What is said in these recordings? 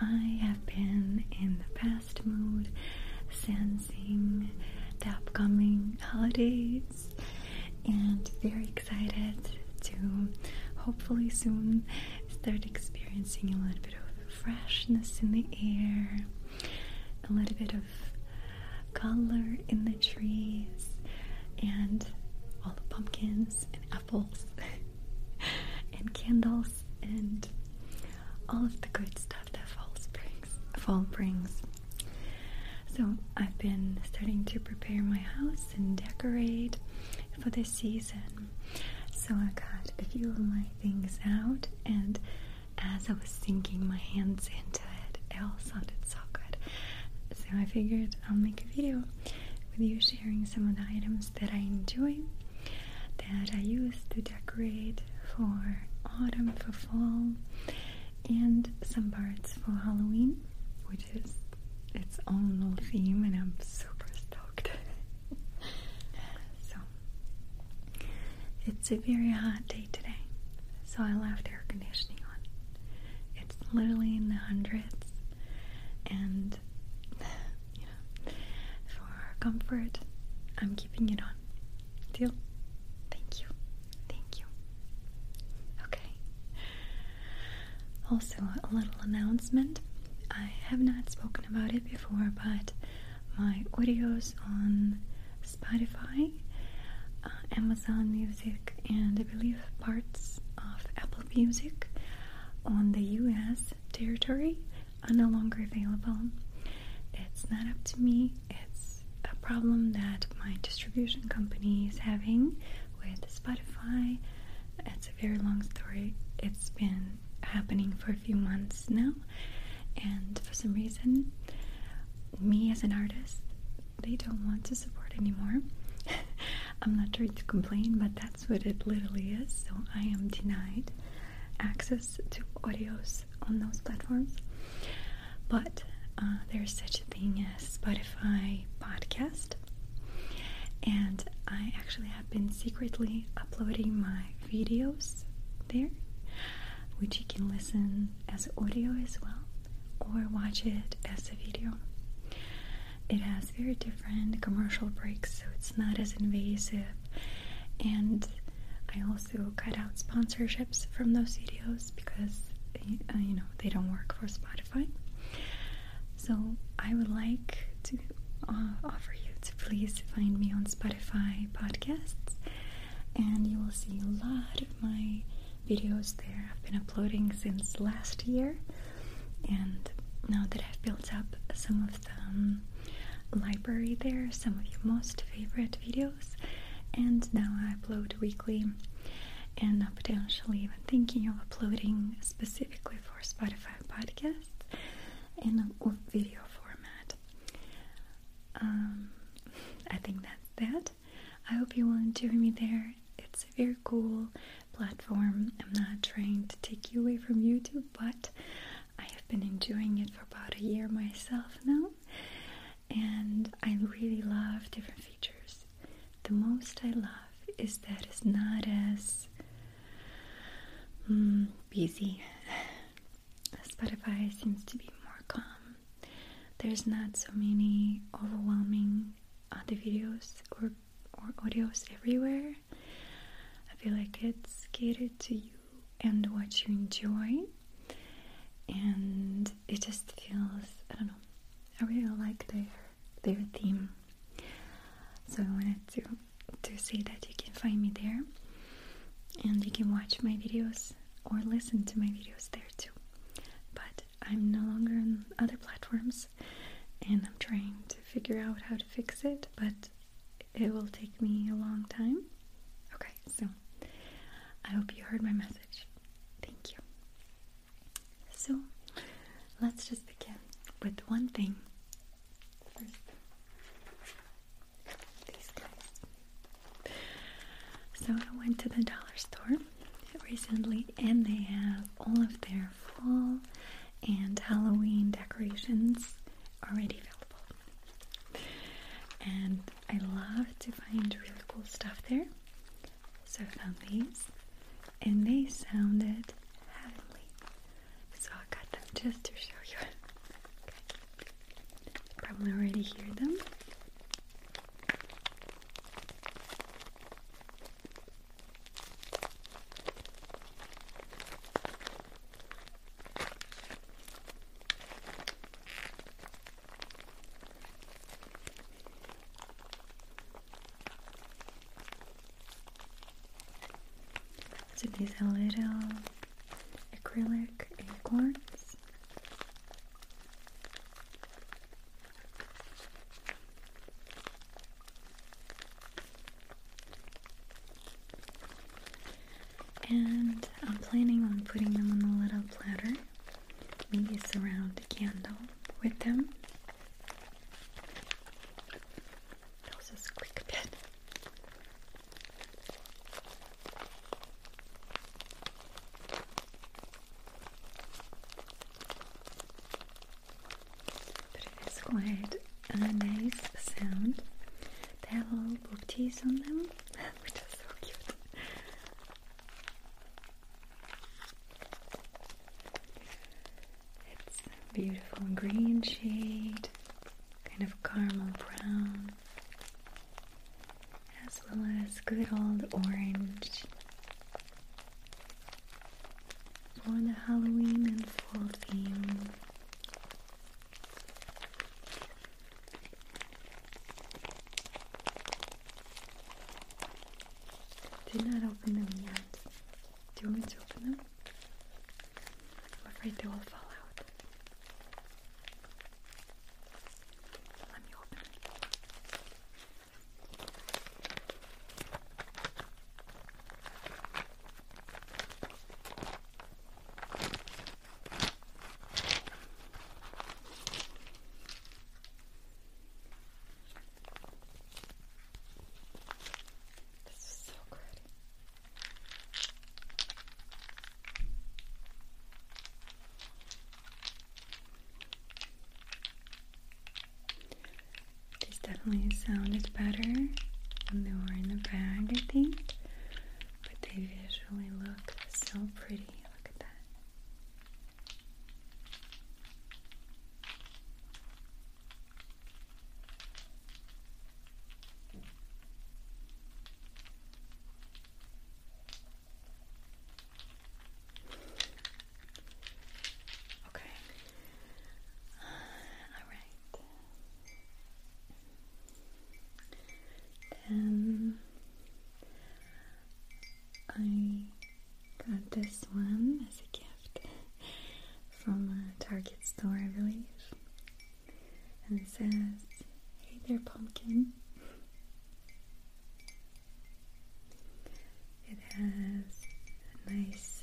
I have been in the past mood, sensing the upcoming holidays, and very excited to hopefully soon start experiencing a little bit of freshness in the air, a little bit of color in the trees, and all the pumpkins and apples and candles and all of the good stuff fall brings. So I've been starting to prepare my house and decorate for this season. So I got a few of my things out, and as I was sinking my hands into it, it all sounded so good. So I figured I'll make a video with you sharing some of the items that I enjoy that I use to decorate for autumn, for fall, and some parts for Halloween, which is its own little theme, and I'm super stoked. so, it's a very hot day today, so I left air conditioning on. It's literally in the hundreds, and you know, for our comfort, I'm keeping it on. Deal? Thank you. Thank you. Okay. Also, a little announcement. I have not spoken about it before, but my audios on Spotify, uh, Amazon Music, and I believe parts of Apple Music on the US territory are no longer available. It's not up to me, it's a problem that my distribution company is having with Spotify. It's a very long story. It's been happening for a few months now, and for some reason, me as an artist, they don't want to support anymore. I'm not trying to complain, but that's what it literally is. So I am denied access to audios on those platforms. But uh, there's such a thing as Spotify podcast, and I actually have been secretly uploading my videos there, which you can listen as audio as well or watch it as a video. It has very different commercial breaks, so it's not as invasive. And I also cut out sponsorships from those videos because uh, you know they don't work for Spotify. So I would like to uh, offer you to please find me on Spotify podcasts, and you will see a lot of my videos there. I've been uploading since last year, and now that I've built up some of the um, library there, some of your most favorite videos, and now I upload weekly. And I'm potentially even thinking of uploading specifically for Spotify podcasts in a video format. Um, I think that's that. I hope you will join me there. It's a very cool platform. I'm not trying to take you away from YouTube, but been enjoying it for about a year myself now, and I really love different features. The most I love is that it's not as mm, busy. Spotify seems to be more calm. There's not so many overwhelming other videos or or audios everywhere. I feel like it's catered to you and what you enjoy. And it just feels, I don't know, I really like their their theme. So I wanted to to say that you can find me there and you can watch my videos or listen to my videos there too. But I'm no longer on other platforms and I'm trying to figure out how to fix it, but it will take me a long time. Okay, so I hope you heard my message. So let's just begin with one thing. First, these guys. So I went to the dollar store recently and they have all of their fall and Halloween decorations already available. And I love to find really cool stuff there. So I found these and they sounded heavenly. So I got them just to show you. Probably already hear them. So these are little acrylic acorns. And I'm planning on putting them on a little platter. Maybe surround a candle with them. They'll just squeak a bit. But it is quite a nice sound. They have little booties on them, which is so cute. It's beautiful green shade, kind of caramel brown, as well as good old orange for the Halloween and fall theme. Did not open them yet. Do you want me to open them? I'm afraid they will fall out. Let me open it. This is so good. These definitely sounded better when they were in the bag, I think. But they visually look so pretty. Look at that. Okay. All right. Then I got this one as a gift from a Target store, I believe. And it says, Hey there, pumpkin. It has a nice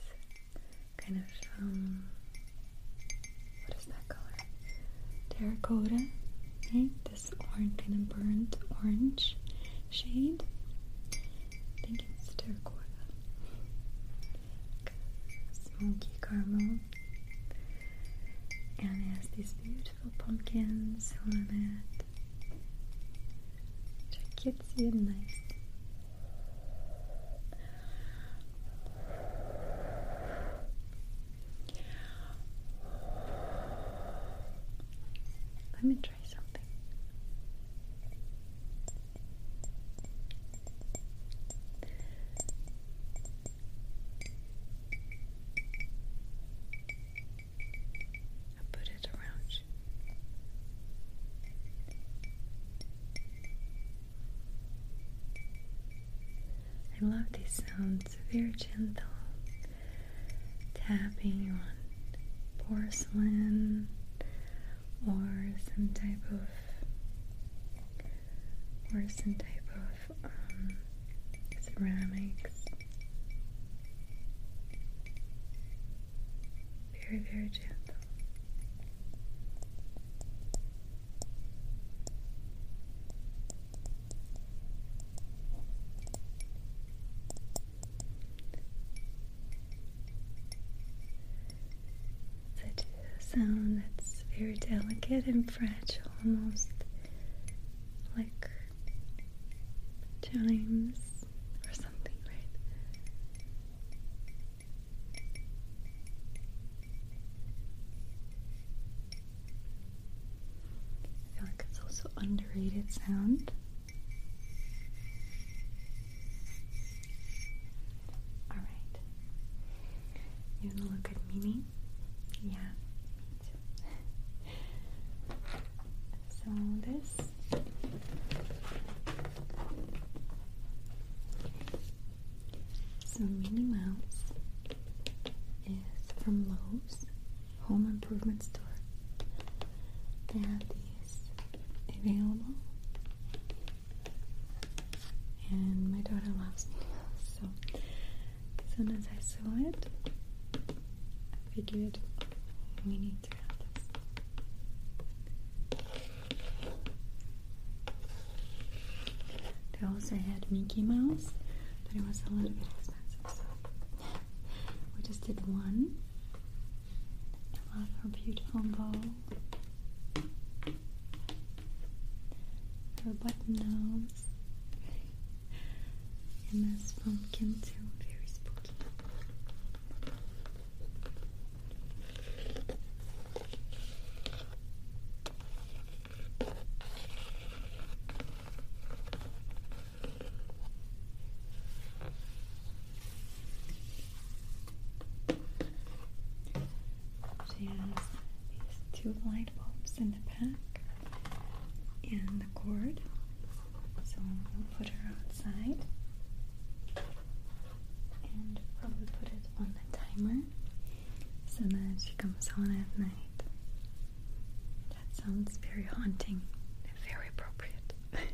kind of um what is that color? Terracotta, right? This orange kind of burnt orange shade. I think it's terracotta. Smoky caramel. And it has these beautiful pumpkins on it. Which are cutesy and nice. Let me try something. Love these sounds. Very gentle tapping on porcelain or some type of or some type of um, ceramics. Very, very gentle. Such a sound that's very delicate and fragile, almost like chimes or something, right? I feel like it's also underrated sound. Alright. You wanna look at Mimi? Yeah, me too. So this so Minnie Mouse is from Lowe's Home Improvement Store. They have these available. And my daughter loves Minnie Mouse, so as soon as I saw it, I figured we need to have this. They also had Mickey Mouse, but it was a little bit did one. I love her beautiful bow. Her button nose. And this pumpkin too, very spooky. She has these two light bulbs in the back and the cord. So we'll put her outside and probably put it on the timer so that she comes on at night. That sounds very haunting and very appropriate. okay.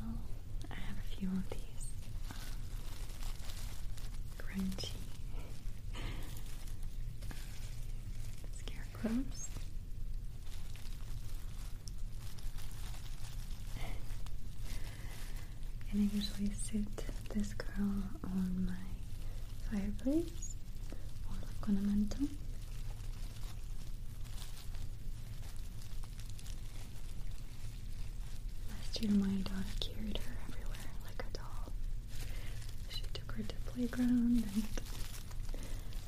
Well, I have a few of these crunchy scarecrows. And I usually sit this girl on my fireplace or on a mantle. Last year, my daughter carried her everywhere like a doll. She took her to playground and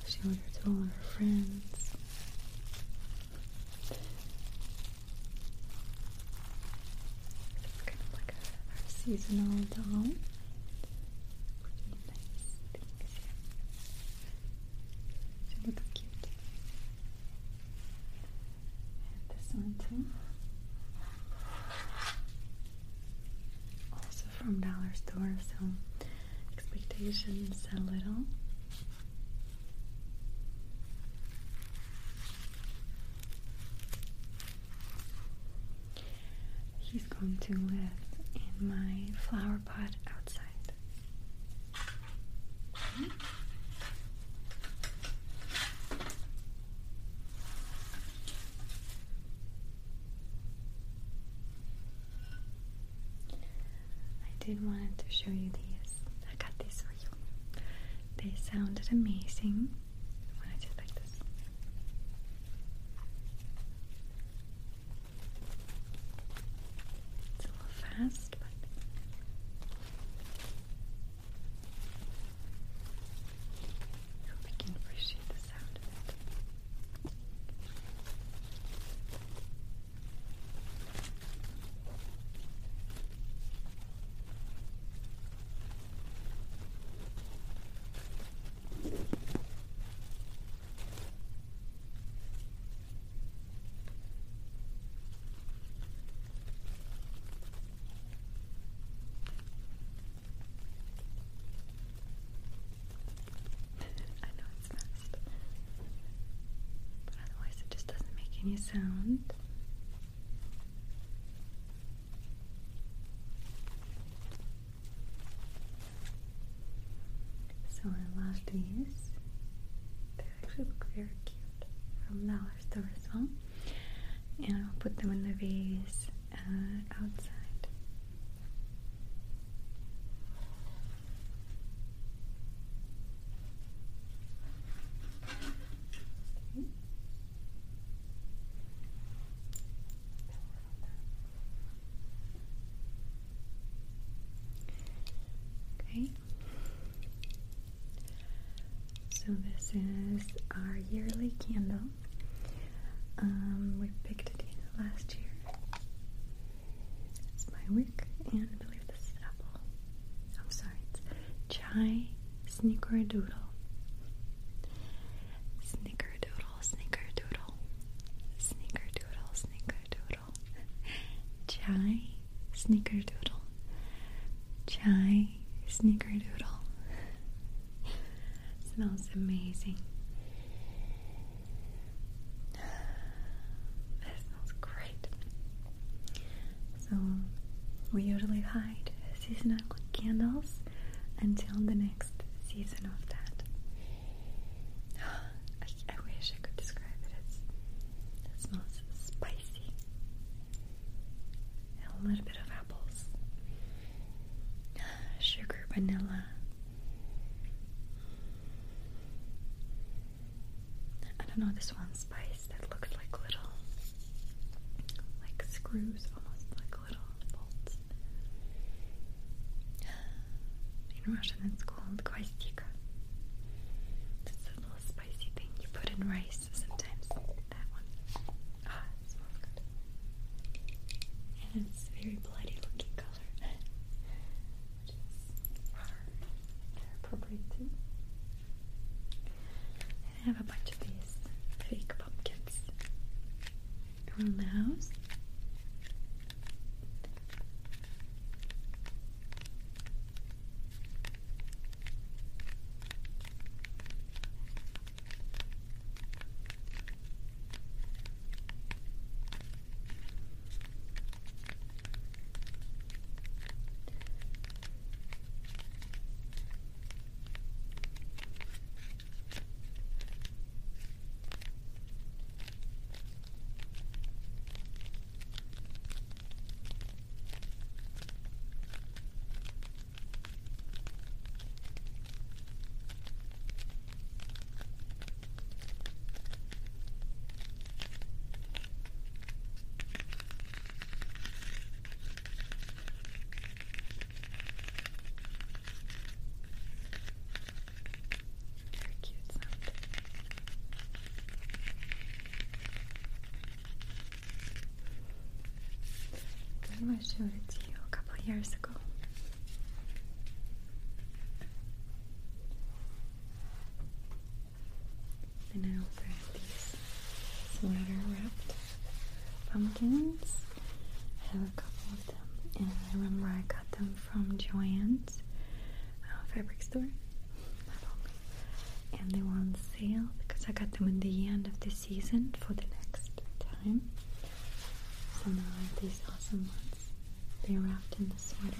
she showed her to all her friends. It's kind of like a, her seasonal. And this one too. Also from Dollar Store, so expectations a little. He's going to live my flower pot outside. I did wanted to show you these. I got these for you. They sounded amazing. When I just like this. It's a little fast, any sound. So I love these. They actually look very cute from dollar store as well. And I'll put them in the vase uh, outside. Okay. So this is our yearly candle. Um, we picked it last year. It's my wick, and I believe this is apple. I'm sorry, it's chai snickerdoodle. Snickerdoodle, snickerdoodle, snickerdoodle, snickerdoodle. Chai snickerdoodle. Chai snickerdoodle. Smells amazing. That smells great. So we usually hide seasonal candles until the next season of that. I, I wish I could describe it. It's, it smells spicy. A little bit of apples. Sugar, vanilla. This one spice that looks like little like screws, almost like little bolts. In Russian it's called gvozdika. It's a little spicy thing you put in rice sometimes. That one. Ah, it smells good. And it's very bloody looking color. Which is appropriate too. I have a bunch of these fake pumpkins around I showed it to you a couple years ago. And I also have these sweater wrapped pumpkins. I have a couple of them, and I remember I got them from Joann's uh, fabric store. And they were on sale because I got them in the end of the season for the next time. So now I have these awesome ones. They're wrapped in the sweater.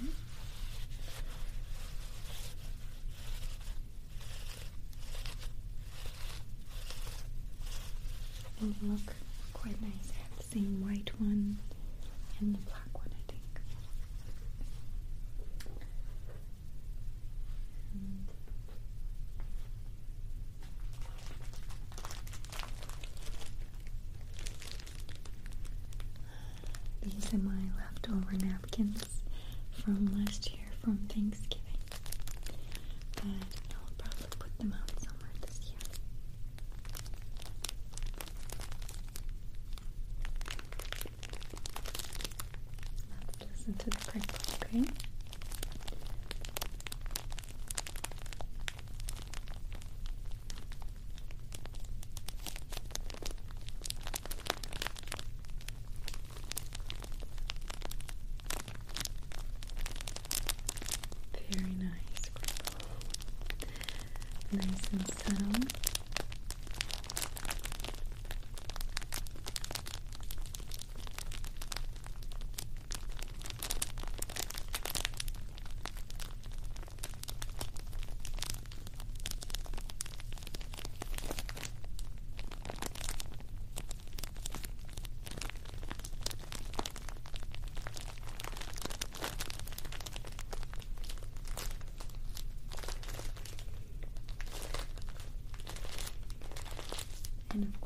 They look quite nice. I have the same white one and the black one, I think. And These are my leftover from last year from Thanksgiving. But I'll probably put them out somewhere this year. Let's listen to the crinkle, okay? Very nice. Nice and subtle.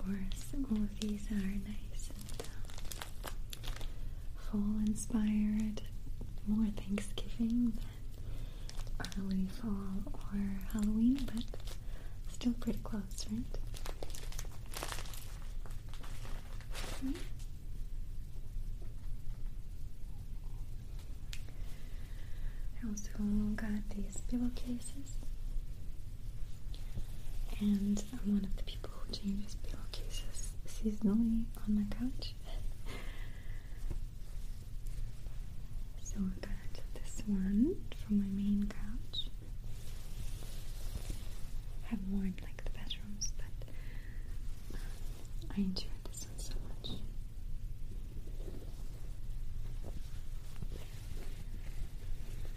All of these are nice and um, fall inspired, more Thanksgiving than early fall or Halloween, but still pretty close, right? Hmm? I also got these pillowcases, and I'm one of the people who changes pillowcases seasonally on my couch. so I got this one from my main couch. Have more in like the bedrooms, but I enjoyed this one so much.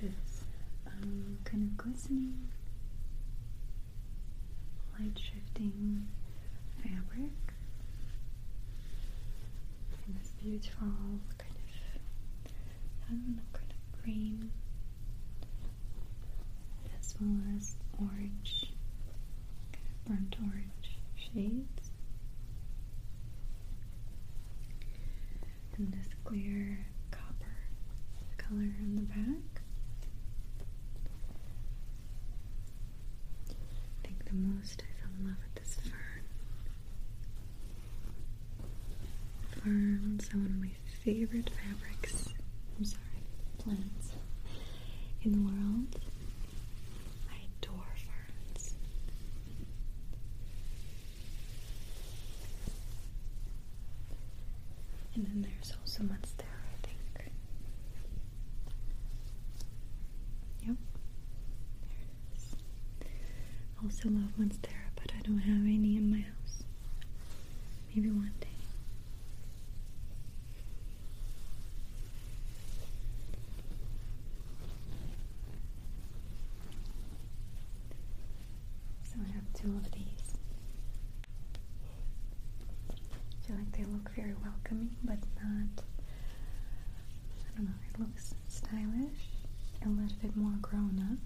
This um, kind of glistening, light shifting fabric. And this beautiful kind of, I don't kind of green, as well as orange, kind of burnt orange shades. And this clear copper color in the back. I think the most I fell in love with this fern. Ferns are one of my favorite fabrics. I'm sorry, plants in the world. I adore ferns. And then there's also monstera, I think. Yep. There it is. Also love monstera, but I don't have any in my house. Maybe one day. So I have two of these. I feel like they look very welcoming, but not. I don't know. It looks stylish, a little bit more grown up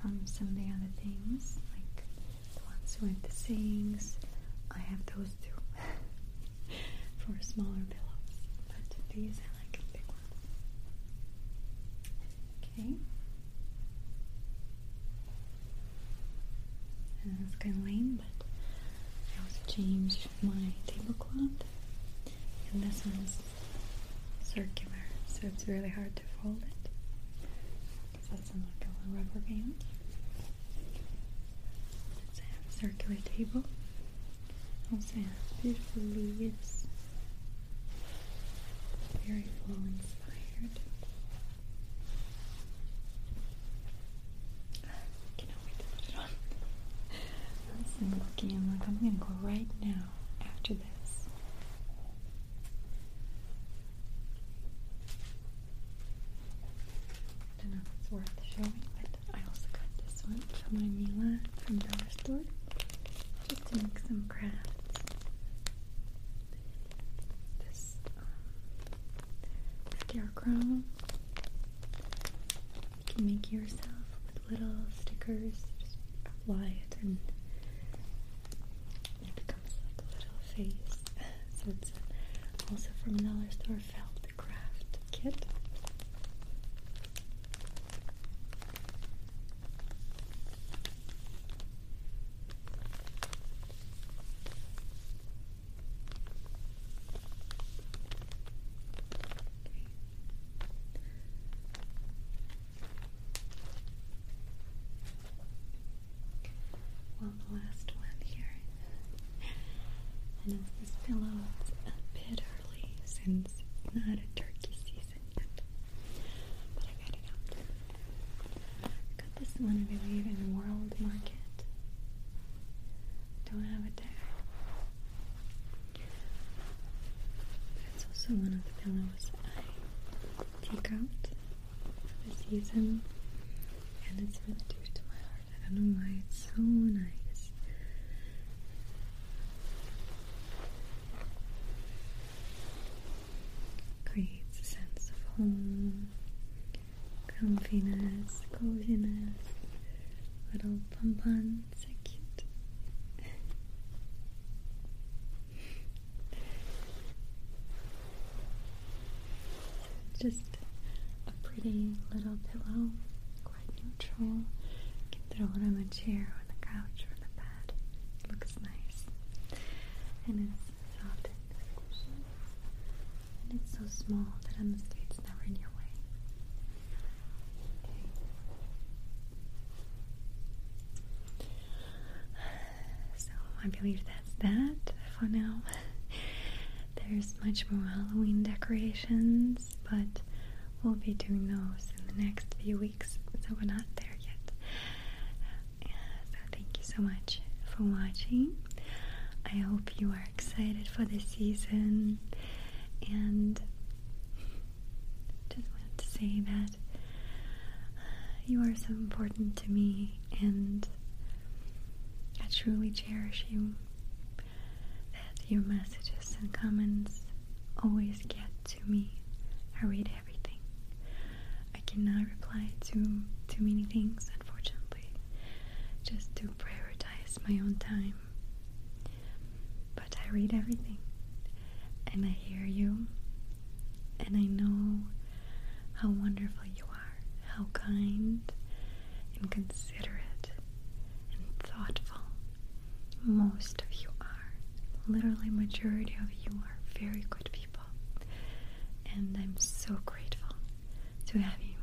from some of the other things, like the ones with the sayings. I have those too for smaller pillows, but these I like big ones. Okay. That's kind of lame, but I also changed my tablecloth, and this one's circular, so it's really hard to fold it. Because that's like a rubber band. It's a circular table. Also has beautiful leaves. Very fall inspired. Cannot wait to put it on. I'm looking, I'm like, I'm gonna go right now after this. I don't know if it's worth showing, but I also got this Mila from Dollar Store just to make some crafts. This um, scarecrow you can make yourself with little stickers. Just apply it and it becomes like a little face. So it's also from Dollar Store Felt Craft Kit. Well, the last one here. And it's this pillow. It's a bit early since it's not a turkey season yet. But I got it out. I got this one, I believe, in World Market. Don't have it there. It's also one of the pillows I take out for the season. And it's really dear to my heart. I don't know why home, comfiness, coziness, little pompons, so cute. Just a pretty little pillow, quite neutral. You can throw it on the chair, or the couch, or the bed. It looks nice, and it's soft and squishy. And it's so small that I'm. I believe that's that for now. There's much more Halloween decorations, but we'll be doing those in the next few weeks, so we're not there yet. Uh, so thank you so much for watching. I hope you are excited for the season and just wanted to say that uh, you are so important to me and truly cherish you. That your messages and comments always get to me. I read everything. I cannot reply to too many things, unfortunately, just to prioritize my own time. But I read everything and I hear you and I know how wonderful you are, how kind and considerate and thoughtful most of you are. Literally, majority of you are very good people, and I'm so grateful to have you